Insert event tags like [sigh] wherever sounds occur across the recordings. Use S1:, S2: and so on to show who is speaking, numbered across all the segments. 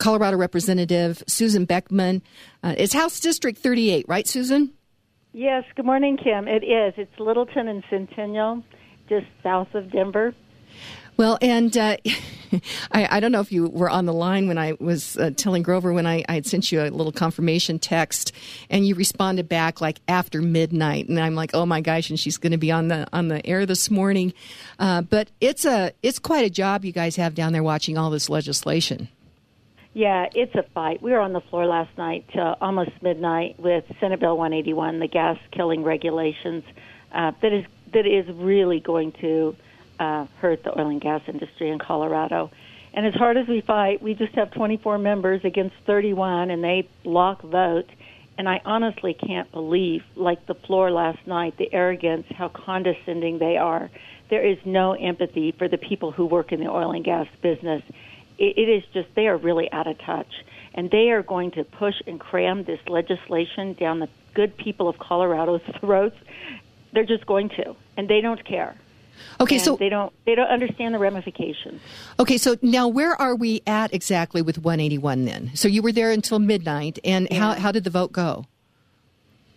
S1: Colorado Representative Susan Beckman. Uh, it's House District 38, right, Susan?
S2: Yes. Good morning, Kim. It is. It's Littleton and Centennial, just south of Denver.
S1: Well, and uh, [laughs] I, I, don't know if you were on the line when I was uh, telling Grover when I, I, had sent you a little confirmation text, and you responded back like after midnight, and I'm like, oh my gosh, and she's going to be on the on the air this morning. Uh, but it's a it's quite a job you guys have down there watching all this legislation.
S2: Yeah, it's a fight. We were on the floor last night till almost midnight with Senate Bill 181, the gas killing regulations uh, that is that is really going to uh, hurt the oil and gas industry in Colorado. And as hard as we fight, we just have 24 members against 31, and they block vote. And I honestly can't believe, like the floor last night, the arrogance, how condescending they are. There is no empathy for the people who work in the oil and gas business. It, it is just, they are really out of touch. And they are going to push and cram this legislation down the good people of Colorado's [laughs] throats. They're just going to, and they don't care.
S1: Okay,
S2: and
S1: so
S2: they don't they don't understand the ramifications.
S1: Okay, so now where are we at exactly with 181 then? So you were there until midnight, and yeah. how how did the vote go?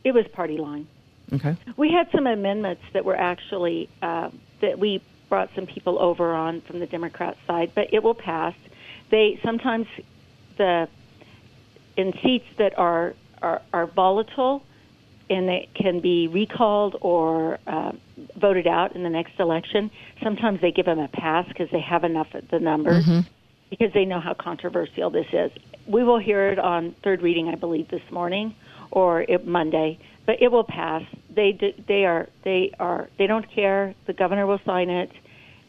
S2: It was party line.
S1: Okay.
S2: We had some amendments that were actually uh, that we brought some people over on from the Democrat side, but it will pass. They sometimes the in seats that are are, are volatile and it can be recalled or uh, voted out in the next election. Sometimes they give them a pass because they have enough of the numbers mm-hmm. because they know how controversial this is. We will hear it on third reading, I believe, this morning or it, Monday, but it will pass. They do, they are they are they don't care. The governor will sign it,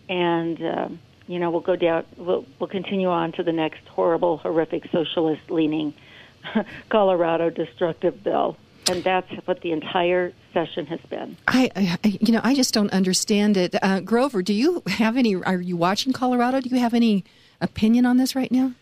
S2: and um, you know we'll go down. We'll we'll continue on to the next horrible, horrific socialist leaning [laughs] Colorado destructive bill and that's what the entire session has been.
S1: I, I you know, I just don't understand it. Uh, Grover, do you have any? Are you watching Colorado? Do you have any opinion on this right now?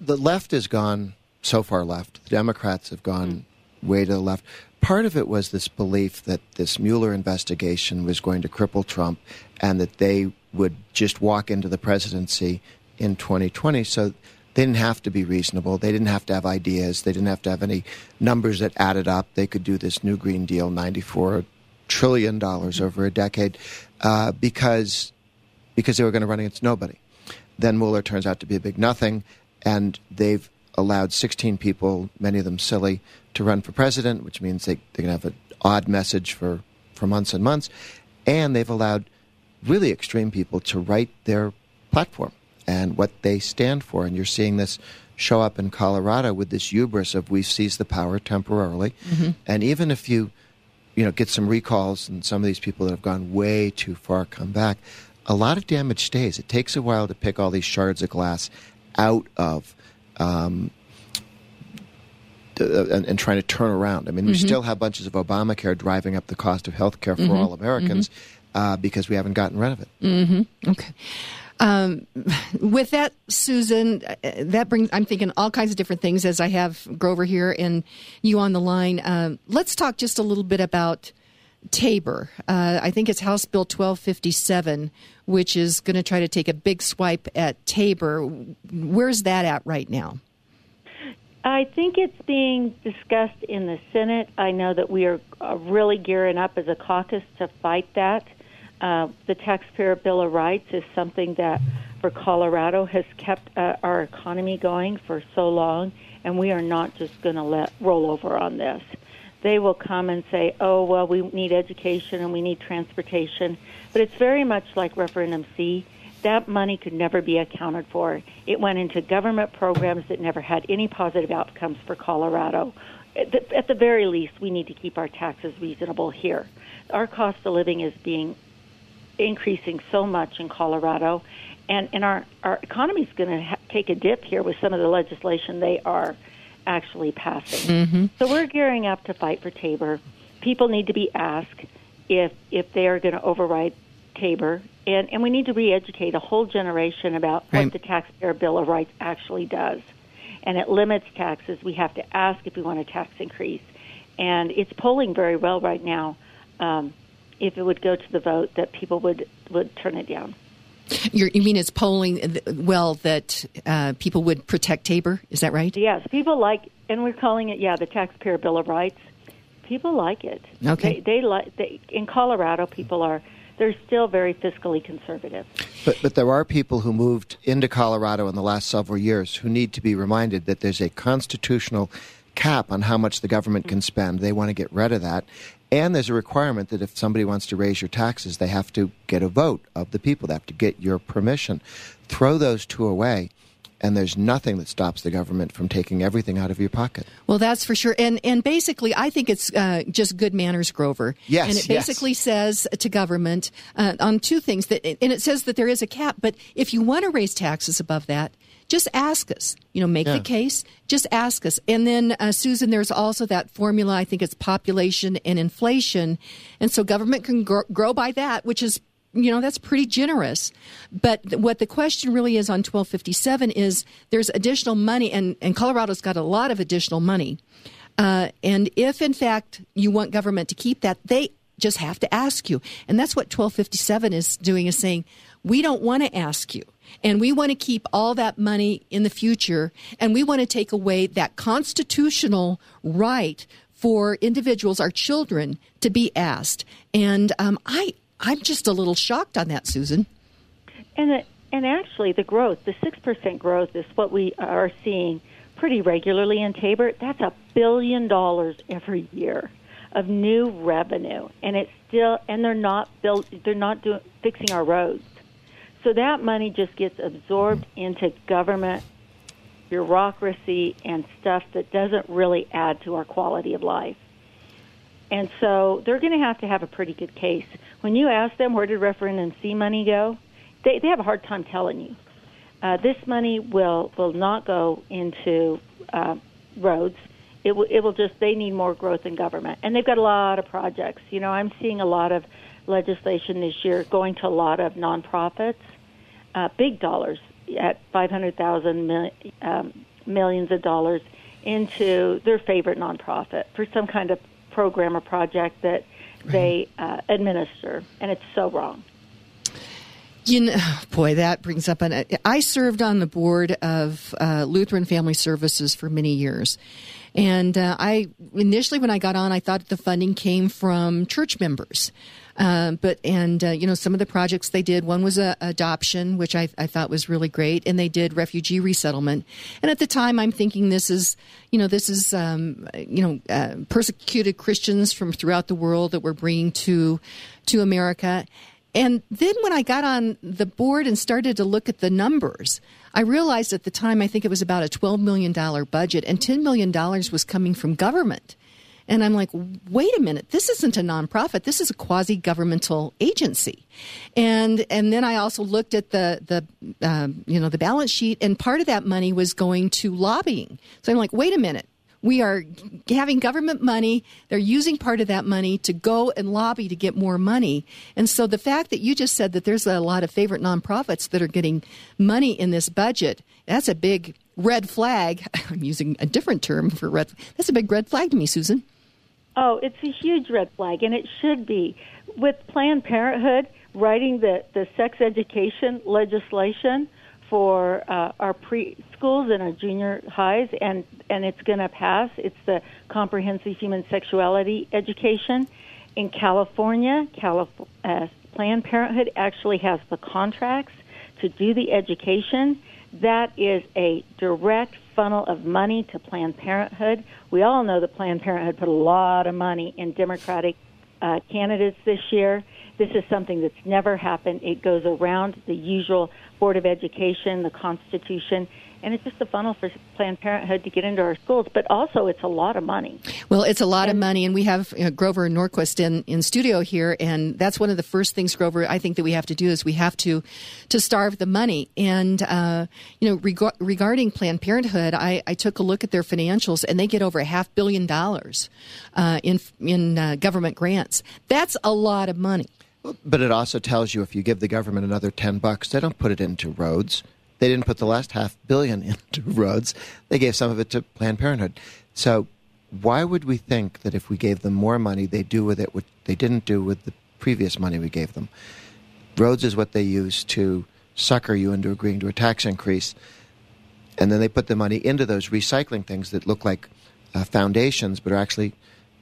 S3: The left has gone so far left. The Democrats have gone mm. way to the left. Part of it was this belief that this Mueller investigation was going to cripple Trump, and that they would just walk into the presidency in 2020. So they didn't have to be reasonable. They didn't have to have ideas. They didn't have to have any numbers that added up. They could do this new Green Deal, $94 trillion over a decade, uh, because, because they were going to run against nobody. Then Mueller turns out to be a big nothing, and they've allowed 16 people, many of them silly, to run for president, which means they, they're going to have an odd message for, for months and months. And they've allowed really extreme people to write their platform and what they stand for. And you're seeing this show up in Colorado with this hubris of we seize the power temporarily. Mm-hmm. And even if you, you know, get some recalls and some of these people that have gone way too far come back, a lot of damage stays. It takes a while to pick all these shards of glass out of. Um, uh, and, and, trying to turn around. I mean, mm-hmm. we still have bunches of Obamacare driving up the cost of health care for mm-hmm. all Americans mm-hmm. Uh, because we haven't gotten rid of it.
S1: Mm-hmm. Okay. Um, [laughs] with that, Susan, uh, that brings, I'm thinking all kinds of different things as I have Grover here and you on the line. Uh, let's talk just a little bit about Tabor. Uh, I think it's House Bill 1257, which is going to try to take a big swipe at Tabor. Where's that at right now?
S2: I think it's being discussed in the Senate. I know that we are uh, really gearing up as a caucus to fight that. Uh, the Taxpayer Bill of Rights is something that, for Colorado, has kept uh, our economy going for so long, and we are not just going to let roll over on this. They will come and say, "Oh, well, we need education and we need transportation," but it's very much like Referendum C. That money could never be accounted for. It went into government programs that never had any positive outcomes for Colorado. At the, at the very least, we need to keep our taxes reasonable here. Our cost of living is being increasing so much in Colorado, and and our our economy is going to ha- take a dip here with some of the legislation they are actually passing. Mm-hmm. So we're gearing up to fight for Tabor. People need to be asked if if they are going to override Tabor, and and we need to re-educate a whole generation about right. what the Taxpayer Bill of Rights actually does, and it limits taxes. We have to ask if we want a tax increase, and it's polling very well right now. Um, if it would go to the vote that people would would turn it down.
S1: You're, you mean it's polling well that uh, people would protect Tabor? Is that right?
S2: Yes, people like, and we're calling it, yeah, the Taxpayer Bill of Rights. People like it.
S1: Okay.
S2: They, they like they, in Colorado. People are they're still very fiscally conservative.
S3: But but there are people who moved into Colorado in the last several years who need to be reminded that there's a constitutional cap on how much the government can spend. They want to get rid of that. And there's a requirement that if somebody wants to raise your taxes, they have to get a vote of the people. They have to get your permission. Throw those two away, and there's nothing that stops the government from taking everything out of your pocket.
S1: Well, that's for sure. And and basically, I think it's uh, just good manners, Grover.
S3: Yes,
S1: And it basically
S3: yes.
S1: says to government uh, on two things that, and it says that there is a cap. But if you want to raise taxes above that, just ask us. You know, make
S3: Yeah.
S1: the case. Just ask us. And then, uh, Susan, there's also that formula. I think it's population and inflation, and so government can grow, grow by that, which is you know that's pretty generous but what the question really is on 1257 is there's additional money and, and colorado's got a lot of additional money uh, and if in fact you want government to keep that they just have to ask you and that's what 1257 is doing is saying we don't want to ask you and we want to keep all that money in the future and we want to take away that constitutional right for individuals our children to be asked and um, i i'm just a little shocked on that susan
S2: And and actually, the growth, the six percent growth, is what we are seeing pretty regularly in Tabor. That's a billion dollars every year of new revenue, and it's still and they're not built. They're not doing fixing our roads, so that money just gets absorbed into government bureaucracy and stuff that doesn't really add to our quality of life. And so they're going to have to have a pretty good case. When you ask them where did referendum C money go, they, they have a hard time telling you. Uh, this money will will not go into uh, roads. It will it will just they need more growth in government, and they've got a lot of projects. You know, I'm seeing a lot of legislation this year going to a lot of nonprofits, uh, big dollars at five hundred thousand mil, um, millions of dollars into their favorite nonprofit for some kind of program or project that they uh, administer, and it's so wrong.
S1: You know, boy, that brings up an. I served on the board of uh, Lutheran Family Services for many years, and uh, I initially, when I got on, I thought the funding came from church members. Um, but and uh, you know some of the projects they did. One was adoption, which I, I thought was really great, and they did refugee resettlement. And at the time, I'm thinking this is you know this is um, you know uh, persecuted Christians from throughout the world that we're bringing to to America. And then when I got on the board and started to look at the numbers, I realized at the time I think it was about a $12 million budget and $10 million was coming from government. And I'm like, wait a minute, this isn't a nonprofit. This is a quasi governmental agency. And and then I also looked at the the um, you know the balance sheet, and part of that money was going to lobbying. So I'm like, wait a minute, we are having government money. They're using part of that money to go and lobby to get more money. And so the fact that you just said that there's a lot of favorite nonprofits that are getting money in this budget, that's a big red flag. [laughs] I'm using a different term for red. That's a big red flag to me, Susan.
S2: Oh, it's a huge red flag, and it should be. With Planned Parenthood writing the, the sex education legislation for uh, our preschools and our junior highs, and, and it's going to pass. It's the Comprehensive Human Sexuality Education. In California, Calif- uh, Planned Parenthood actually has the contracts to do the education. That is a direct funnel of money to Planned Parenthood. We all know that Planned Parenthood put a lot of money in Democratic uh, candidates this year. This is something that's never happened. It goes around the usual Board of Education, the Constitution, and it's just a funnel for Planned Parenthood to get into our schools. But also, it's a lot of money.
S1: Well, it's a lot of money, and we have you know, Grover and Norquist in, in studio here, and that's one of the first things, Grover, I think that we have to do is we have to to starve the money. And uh, you know, reg- regarding Planned Parenthood, I, I took a look at their financials, and they get over a half billion dollars uh, in in uh, government grants. That's a lot of money.
S3: But it also tells you if you give the government another 10 bucks, they don't put it into roads. They didn't put the last half billion [laughs] into roads. They gave some of it to Planned Parenthood. So why would we think that if we gave them more money, they do with it what they didn't do with the previous money we gave them? Roads is what they use to sucker you into agreeing to a tax increase. And then they put the money into those recycling things that look like uh, foundations, but are actually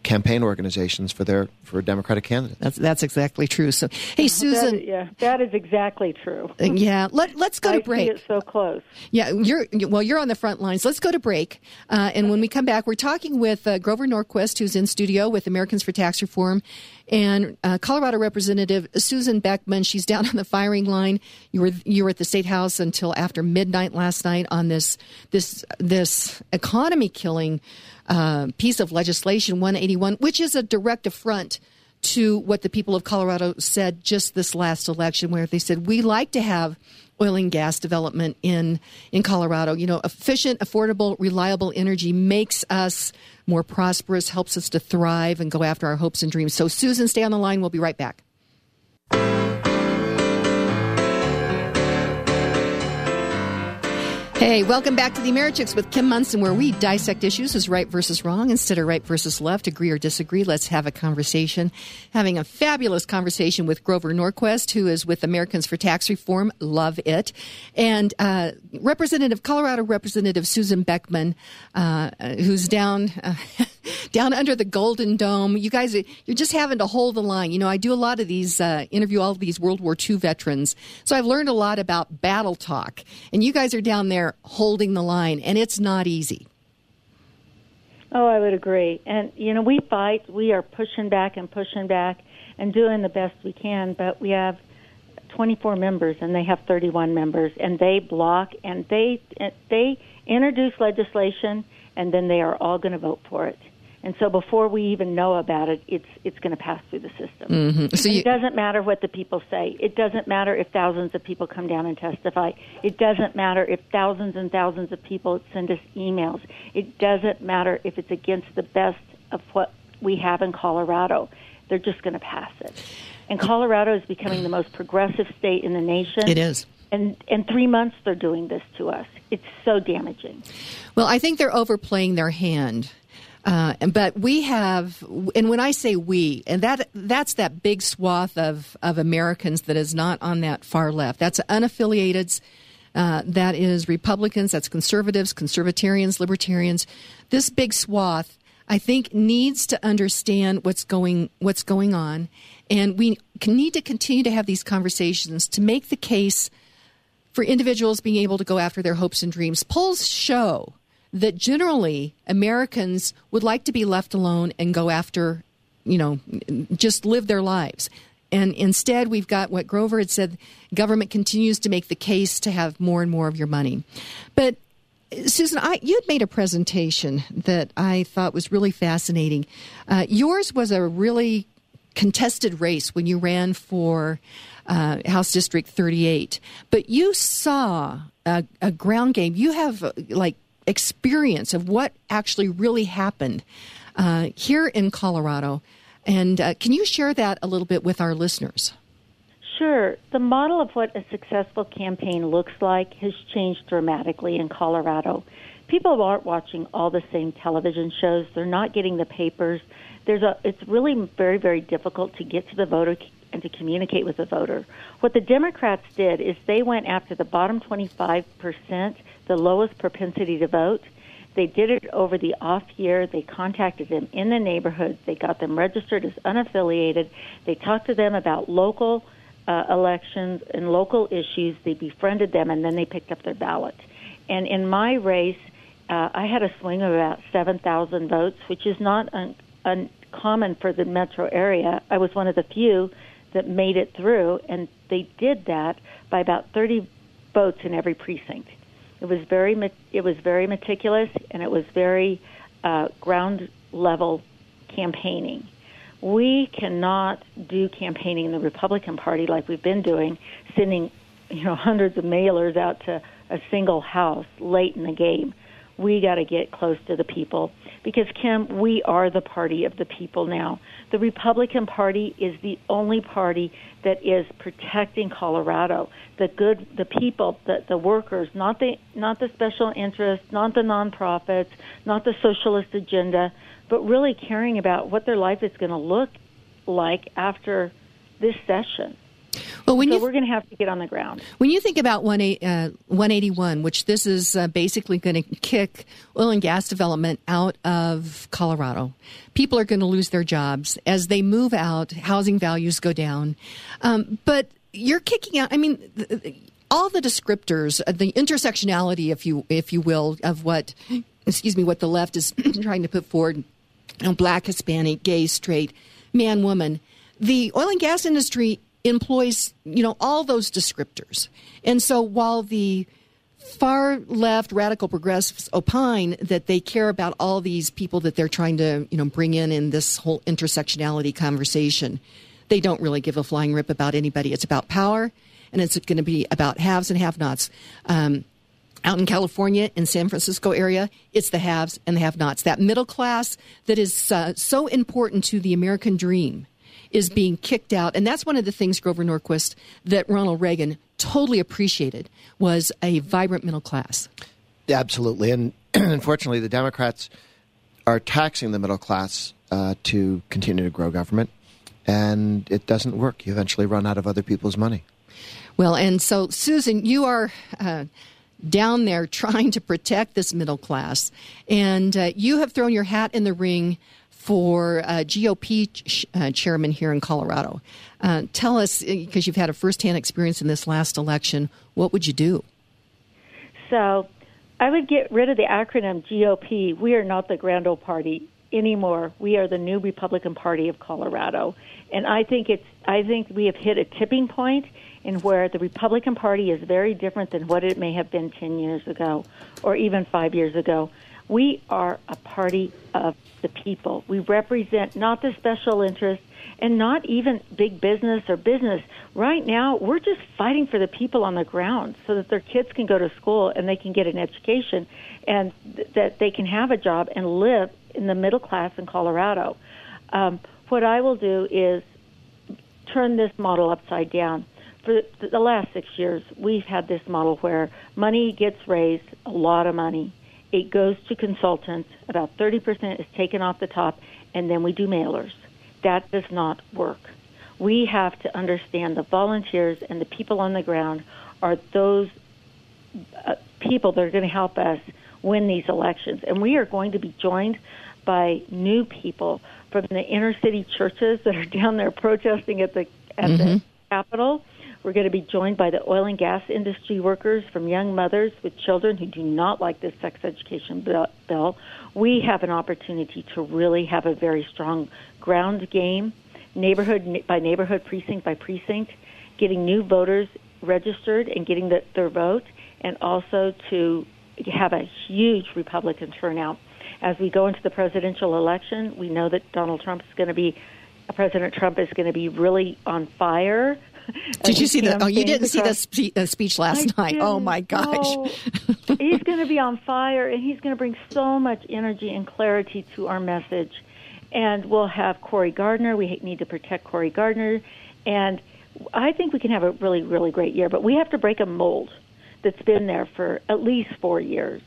S3: campaign organizations for their for Democratic candidates.
S1: That's that's exactly true. So, hey, Susan,
S2: that, yeah, that is exactly true.
S1: Uh, yeah, let let's go
S2: I
S1: to break.
S2: See it so close.
S1: Yeah, you're well. You're on the front lines. Let's go to break, uh, and when we come back, we're talking with uh, Grover Norquist, who's in studio with Americans for Tax Reform, and uh, Colorado Representative Susan Beckman. She's down on the firing line. You were you were at the state house until after midnight last night on this this this economy killing uh, piece of legislation 181, which is a direct affront to what the people of Colorado said just this last election, where they said we like to have oil and gas development in in Colorado. You know, efficient, affordable, reliable energy makes us more prosperous, helps us to thrive and go after our hopes and dreams. So, Susan, stay on the line. We'll be right back. Hey, welcome back to the Americhicks with Kim Monson, where we dissect issues as right versus wrong instead of right versus left, agree or disagree. Let's have a conversation. Having a fabulous conversation with Grover Norquist, who is with Americans for Tax Reform. Love it. And uh, Representative, Colorado Representative Susan Beckman, uh, who's down. Uh, [laughs] down under the Golden Dome. You guys, you're just having to hold the line. You know, I do a lot of these, uh, interview all of these World War II veterans. So I've learned a lot about battle talk. And you guys are down there holding the line, and it's not easy.
S2: Oh, I would agree. And, you know, we fight. We are pushing back and pushing back and doing the best we can, but we have 24 members and they have 31 members and they block and they they introduce legislation and then they are all going to vote for it. And so before we even know about it, it's it's going to pass through the system.
S1: Mm-hmm. So
S2: you, it doesn't matter what the people say. It doesn't matter if thousands of people come down and testify. It doesn't matter if thousands and thousands of people send us emails. It doesn't matter if it's against the best of what we have in Colorado. They're just going to pass it. And Colorado is becoming the most progressive state in the nation.
S1: It is.
S2: And in three months, they're doing this to us. It's so damaging.
S1: Well, I think they're overplaying their hand. Uh, but we have, and when I say we, and that that's that big swath of, of Americans that is not on that far left. That's unaffiliated. Uh, that is Republicans. That's conservatives, conservatarians, libertarians. This big swath, I think, needs to understand what's going what's going on, and we need to continue to have these conversations to make the case for individuals being able to go after their hopes and dreams. Polls show that generally Americans would like to be left alone and go after, you know, just live their lives. And instead, we've got what Grover had said government continues to make the case to have more and more of your money. But Susan, I, you had made a presentation that I thought was really fascinating. Uh, yours was a really contested race when you ran for uh, House District 38, but you saw a, a ground game. You have uh, like experience of what actually really happened uh, here in Colorado. And uh, can you share that a little bit with our listeners?
S2: Sure. The model of what a successful campaign looks like has changed dramatically in Colorado. People aren't watching all the same television shows. They're not getting the papers. There's a it's really very very difficult to get to the voter and to communicate with the voter. What the Democrats did is they went after the bottom 25% the lowest propensity to vote. They did it over the off year. They contacted them in the neighborhoods. They got them registered as unaffiliated. They talked to them about local uh, elections and local issues. They befriended them, and then they picked up their ballot. And in my race, uh, I had a swing of about 7,000 votes, which is not un- uncommon for the metro area. I was one of the few that made it through, and they did that by about 30 votes in every precinct. It was very it was very meticulous and it was very uh, ground level campaigning. We cannot do campaigning in the Republican Party like we've been doing, sending you know hundreds of mailers out to a single house late in the game. We got to get close to the people because Kim, we are the party of the people now. The Republican Party is the only party that is protecting Colorado, the good, the people, the, the workers, not the not the special interests, not the nonprofits, not the socialist agenda, but really caring about what their life is going to look like after this session. But when so you, we're going to have to get on the ground.
S1: When you think about 181, uh, which this is uh, basically going to kick oil and gas development out of Colorado, people are going to lose their jobs as they move out. Housing values go down, um, but you're kicking out. I mean. all the descriptors, uh, the intersectionality, if you if you will, of what, excuse me, what the left is [clears throat] trying to put forward, you know, black, Hispanic, gay, straight, man, woman. The oil and gas industry employs, you know, all those descriptors. And so while the far left radical progressives opine that they care about all these people that they're trying to, you know, bring in in this whole intersectionality conversation, they don't really give a flying rip about anybody. It's about power, and it's going to be about haves and have-nots. Um, out in California, in San Francisco area, it's the haves and the have-nots. That middle class that is uh, so important to the American dream is being kicked out. And that's one of the things, Grover Norquist, that Ronald Reagan totally appreciated was a vibrant middle class.
S3: Yeah, absolutely. And [clears throat] unfortunately, the Democrats are taxing the middle class uh, to continue to grow government. And it doesn't work. You eventually run out of other people's money.
S1: Well, and so, Susan, you are. Uh, down there [laughs] trying to protect this middle class. And uh, you have thrown your hat in the ring for uh, GOP ch- uh, chairman here in Colorado. Uh, tell us, because uh, you've had a firsthand experience in this last election, what would you do?
S2: So, I would get rid of the acronym GOP. We are not the Grand Old Party anymore. We are the new Republican Party of Colorado, and I think it's. I think we have hit a tipping point in where the Republican Party is very different than what it may have been ten years ago, or even five years ago. We are a party of the people. We represent not the special interests and not even big business or business. Right now, we're just fighting for the people on the ground so that their kids can go to school and they can get an education and th- that they can have a job and live in the middle class in Colorado. Um, what I will do is turn this model upside down. For the last six years, we've had this model where money gets raised, a lot of money, it goes to consultants. About 30% is taken off the top, and then we do mailers. That does not work. We have to understand the volunteers and the people on the ground are those uh, people that are going to help us win these elections. And we are going to be joined by new people from the inner city churches that are down there protesting at the at mm-hmm. the Capitol we're going to be joined by the oil and gas industry workers from young mothers with children who do not like this sex education bill. We have an opportunity to really have a very strong ground game, neighborhood by neighborhood, precinct by precinct, getting new voters registered and getting the, their vote, and also to have a huge Republican turnout. As we go into the presidential election, we know that Donald Trump is going to be President Trump is going to be really on fire [laughs]
S1: Did you see the? Oh, you didn't see the spe- uh, speech last I night. Didn't. Oh my gosh! Oh, [laughs]
S2: he's going to be on fire, and he's going to bring so much energy and clarity to our message. And we'll have Cory Gardner. We need to protect Cory Gardner, and I think we can have a really, really great year. But we have to break a mold that's been there for at least four years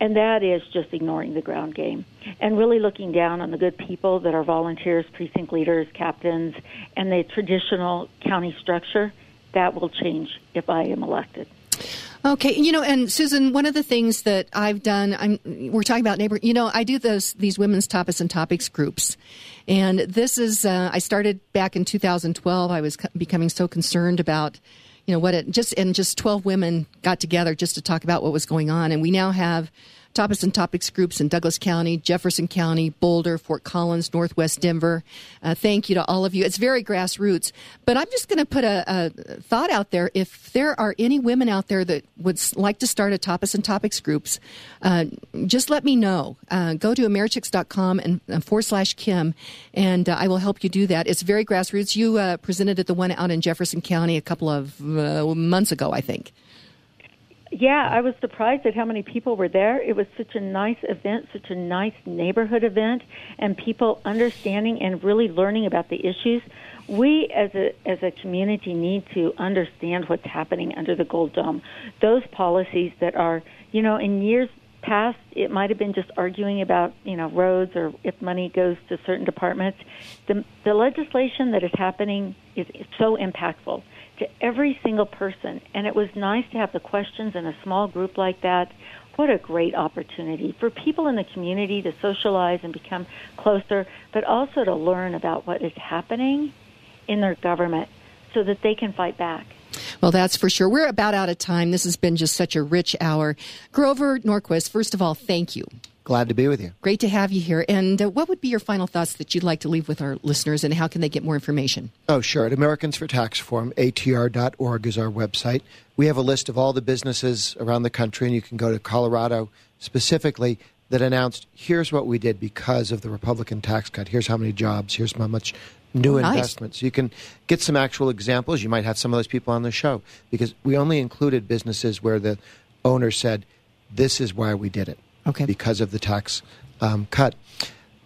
S2: and that is just ignoring the ground game and really looking down on the good people that are volunteers, precinct leaders, captains, and the traditional county structure. That will change if I am elected.
S1: Okay, you know, and Susan, one of the things that I've done, I'm, we're talking about neighbor. You know, I do those these women's topics and topics groups, and this is uh, I started back in 2012. I was becoming so concerned about you know what it just and just 12 women got together just to talk about what was going on. And we now have topics and topics groups in Douglas County, Jefferson County, Boulder, Fort Collins, Northwest Denver. Uh, thank you to all of you. It's very grassroots, but I'm just going to put a, a, thought out there. If there are any women out there that would like to start a topics and topics groups, uh, just let me know. Uh, go to americhicks.com and uh, forward slash Kim, and uh, I will help you do that. It's very grassroots. You uh, presented at the one out in Jefferson County a couple of months ago, I think
S2: yeah, I was surprised at how many people were there. It was such a nice event, such a nice neighborhood event, and people understanding and really learning about the issues. We as a as a community need to understand what's happening under the Gold Dome. Those policies that are, you know, in years past, it might have been just arguing about, you know, roads or if money goes to certain departments. The the legislation that is happening is so impactful to every single person. And it was nice to have the questions in a small group like that. What a great opportunity for people in the community to socialize and become closer, but also to learn about what is happening in their government so that they can fight back.
S1: Well, that's for sure. We're about out of time. This has been just such a rich hour. Grover Norquist, first of all, thank you.
S3: Glad to be with you.
S1: Great to have you here. And uh, what would be your final thoughts that you'd like to leave with our listeners, and how can they get more information?
S3: Oh, sure. At Americans for Tax Reform, ATR.org is our website. We have a list of all the businesses around the country, and you can go to Colorado specifically that announced here's what we did because of the Republican tax cut. Here's how many jobs. Here's how much new oh, nice. investments. You can get some actual examples. You might have some of those people on the show because we only included businesses where the owner said, This is why we did it
S1: okay.
S3: because of the tax um, cut.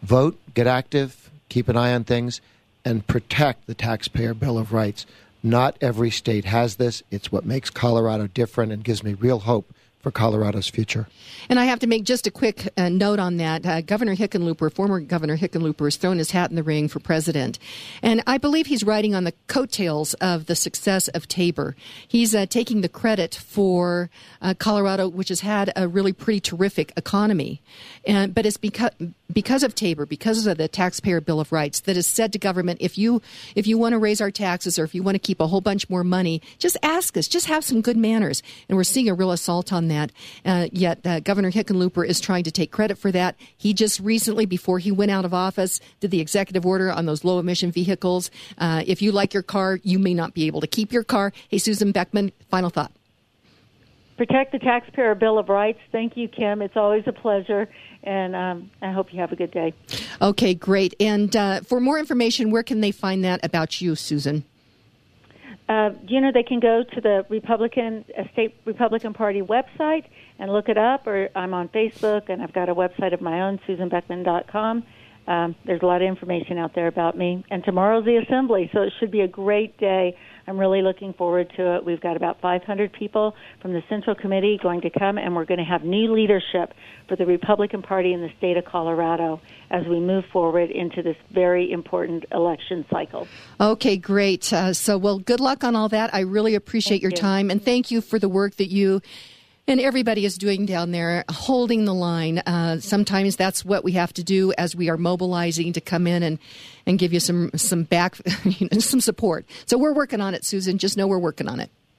S3: Vote, get active, keep an eye on things, and protect the taxpayer Bill of Rights. Not every state has this. It's what makes Colorado different and gives me real hope for Colorado's future.
S1: And I have to make just a quick uh, note on that. Uh, Governor Hickenlooper, former Governor Hickenlooper, has thrown his hat in the ring for president. And I believe he's riding on the coattails of the success of Tabor. He's uh, taking the credit for uh, Colorado, which has had a really pretty terrific economy. And, but it's because, because of Tabor, because of the Taxpayer Bill of Rights, that has said to government, if you, if you want to raise our taxes or if you want to keep a whole bunch more money, just ask us. Just have some good manners. And we're seeing a real assault on that. Uh, yet uh, Governor Hickenlooper is trying to take credit for that. He just recently, before he went out of office, did the executive order on those low emission vehicles. Uh, if you like your car, you may not be able to keep your car. Hey, Susan Beckman, final thought.
S2: Protect the taxpayer bill of rights. Thank you, Kim. It's always a pleasure, and um, I hope you have a good day.
S1: Okay, great. And uh, for more information, where can they find that about you, Susan?
S2: Uh, you know, they can go to the Republican uh, State Republican Party website and look it up, or I'm on Facebook and I've got a website of my own, SusanBeckman.com. Um, there's a lot of information out there about me. And tomorrow's the assembly, so it should be a great day. I'm really looking forward to it. We've got about 500 people from the Central Committee going to come, and we're going to have new leadership for the Republican Party in the state of Colorado as we move forward into this very important election cycle.
S1: Okay, great. Uh, so, well, good luck on all that. I really appreciate thank your you. time, and thank you for the work that you and everybody is doing down there, holding the line. Uh, sometimes that's what we have to do as we are mobilizing to come in and, and give you some some back, [laughs] you know, some support. So we're working on it, Susan. Just know we're working on it.